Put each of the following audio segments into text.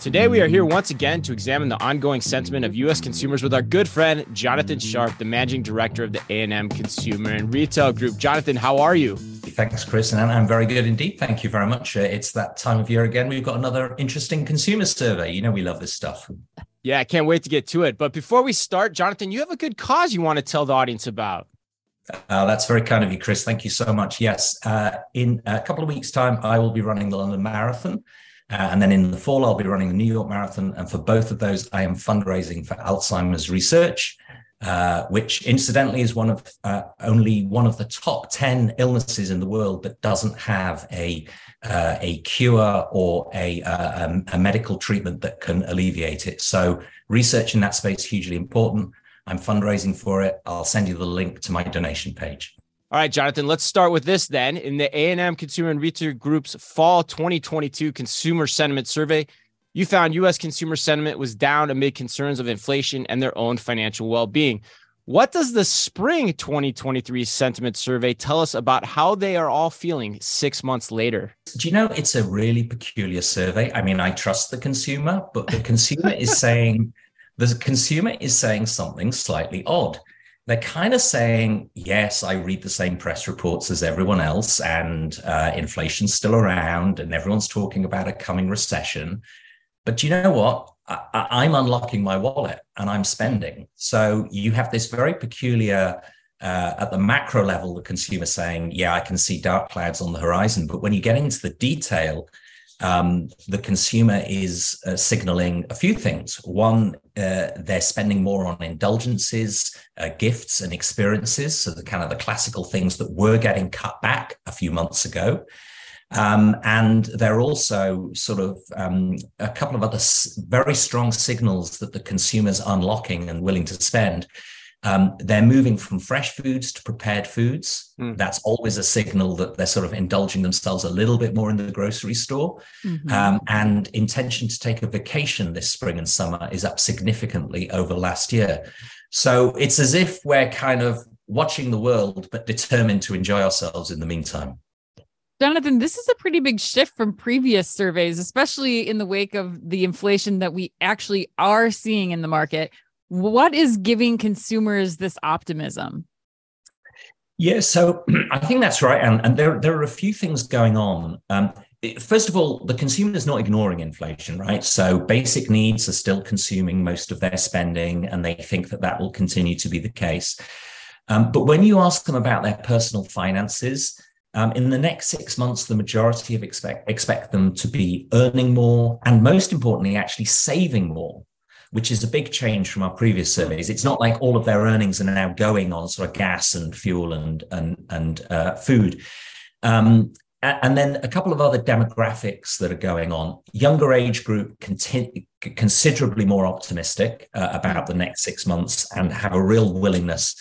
Today, we are here once again to examine the ongoing sentiment of U.S. consumers with our good friend Jonathan Sharp, the managing director of the A&M Consumer and Retail Group. Jonathan, how are you? Thanks, Chris, and I'm very good indeed. Thank you very much. Uh, it's that time of year again. We've got another interesting consumer survey. You know, we love this stuff. Yeah, I can't wait to get to it. But before we start, Jonathan, you have a good cause you want to tell the audience about. Uh, that's very kind of you, Chris. Thank you so much. Yes, uh, in a couple of weeks' time, I will be running the London Marathon. Uh, and then in the fall, I'll be running the New York Marathon. And for both of those, I am fundraising for Alzheimer's research, uh, which incidentally is one of uh, only one of the top 10 illnesses in the world that doesn't have a, uh, a cure or a, uh, um, a medical treatment that can alleviate it. So research in that space is hugely important. I'm fundraising for it. I'll send you the link to my donation page. All right, Jonathan, let's start with this then. In the A&M Consumer and Retail Group's fall 2022 consumer sentiment survey, you found US consumer sentiment was down amid concerns of inflation and their own financial well-being. What does the spring 2023 sentiment survey tell us about how they are all feeling 6 months later? Do you know it's a really peculiar survey? I mean, I trust the consumer, but the consumer is saying the consumer is saying something slightly odd they're kind of saying, yes, I read the same press reports as everyone else, and uh, inflation's still around, and everyone's talking about a coming recession. But you know what? I, am unlocking my wallet and I'm spending. So you have this very peculiar, uh, at the macro level, the consumer saying, yeah, I can see dark clouds on the horizon. But when you get into the detail, um, the consumer is uh, signaling a few things. One, uh, they're spending more on indulgences, uh, gifts, and experiences. So the kind of the classical things that were getting cut back a few months ago. Um, and there are also sort of um, a couple of other very strong signals that the consumer's unlocking and willing to spend. Um, they're moving from fresh foods to prepared foods. Mm. That's always a signal that they're sort of indulging themselves a little bit more in the grocery store. Mm-hmm. Um, and intention to take a vacation this spring and summer is up significantly over last year. So it's as if we're kind of watching the world, but determined to enjoy ourselves in the meantime. Jonathan, this is a pretty big shift from previous surveys, especially in the wake of the inflation that we actually are seeing in the market. What is giving consumers this optimism? Yeah, so I think that's right. And, and there, there are a few things going on. Um, first of all, the consumer is not ignoring inflation, right? So basic needs are still consuming most of their spending, and they think that that will continue to be the case. Um, but when you ask them about their personal finances, um, in the next six months, the majority of expect expect them to be earning more, and most importantly, actually saving more which is a big change from our previous surveys. It's not like all of their earnings are now going on sort of gas and fuel and and and uh, food. Um, and then a couple of other demographics that are going on. Younger age group considerably more optimistic uh, about the next six months and have a real willingness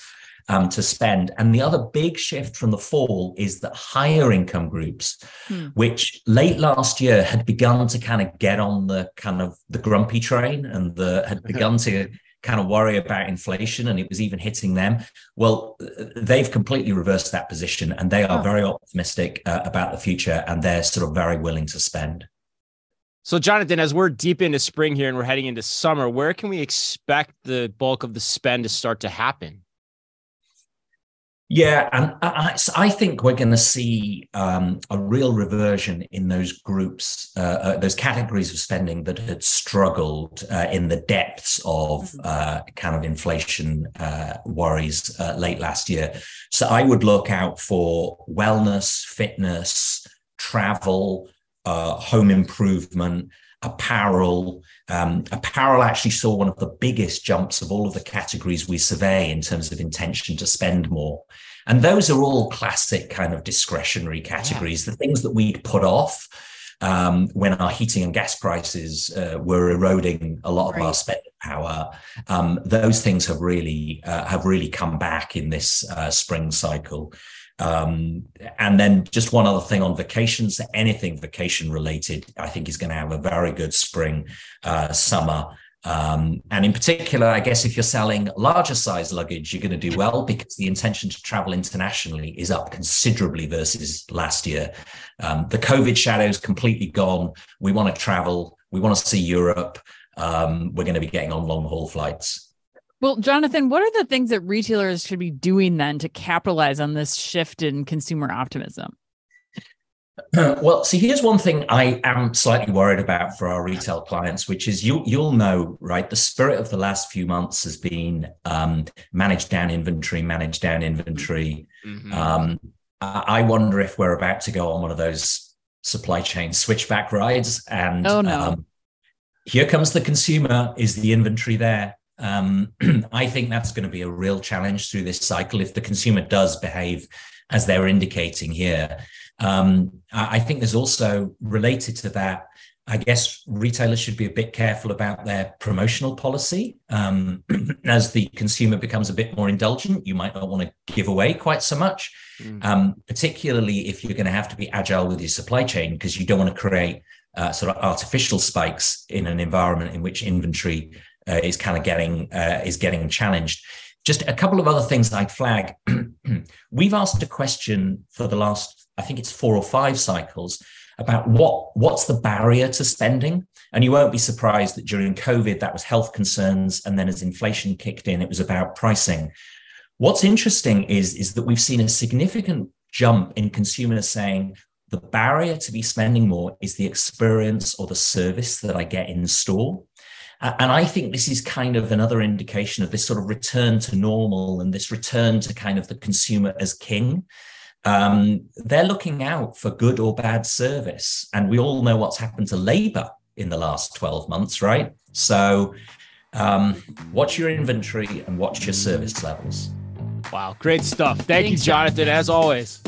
um, to spend. And the other big shift from the fall is that higher income groups, hmm. which late last year had begun to kind of get on the kind of the grumpy train and the had begun to kind of worry about inflation and it was even hitting them. Well, they've completely reversed that position and they are oh. very optimistic uh, about the future and they're sort of very willing to spend. So, Jonathan, as we're deep into spring here and we're heading into summer, where can we expect the bulk of the spend to start to happen? Yeah, and I, I think we're going to see um, a real reversion in those groups, uh, uh, those categories of spending that had struggled uh, in the depths of mm-hmm. uh, kind of inflation uh, worries uh, late last year. So I would look out for wellness, fitness, travel, home improvement apparel. Um, apparel actually saw one of the biggest jumps of all of the categories we survey in terms of intention to spend more. And those are all classic kind of discretionary categories, yeah. the things that we'd put off um, when our heating and gas prices uh, were eroding a lot of right. our spending power. Um, those things have really uh, have really come back in this uh, spring cycle. Um, and then just one other thing on vacations, anything vacation related, I think is going to have a very good spring, uh, summer. Um, and in particular, I guess if you're selling larger size luggage, you're going to do well because the intention to travel internationally is up considerably versus last year. Um, the COVID shadow is completely gone. We want to travel we want to see Europe. Um, we're going to be getting on long haul flights. Well, Jonathan, what are the things that retailers should be doing then to capitalize on this shift in consumer optimism? Well, see, here's one thing I am slightly worried about for our retail clients, which is you you'll know, right? The spirit of the last few months has been um, manage down inventory, manage down inventory. Mm-hmm. Um, I wonder if we're about to go on one of those supply chain switchback rides, and oh no. Um, here comes the consumer. Is the inventory there? Um, I think that's going to be a real challenge through this cycle if the consumer does behave as they're indicating here. Um, I think there's also related to that. I guess retailers should be a bit careful about their promotional policy. Um, as the consumer becomes a bit more indulgent, you might not want to give away quite so much, mm. um, particularly if you're going to have to be agile with your supply chain because you don't want to create uh, sort of artificial spikes in an environment in which inventory uh, is kind of getting uh, is getting challenged. Just a couple of other things I'd flag. We've asked a question for the last, I think it's four or five cycles about what what's the barrier to spending and you won't be surprised that during covid that was health concerns and then as inflation kicked in it was about pricing what's interesting is is that we've seen a significant jump in consumers saying the barrier to be spending more is the experience or the service that i get in store and I think this is kind of another indication of this sort of return to normal and this return to kind of the consumer as king. Um, they're looking out for good or bad service. And we all know what's happened to labor in the last 12 months, right? So um, watch your inventory and watch your service levels. Wow, great stuff. Thank Thanks, you, Jonathan, as always.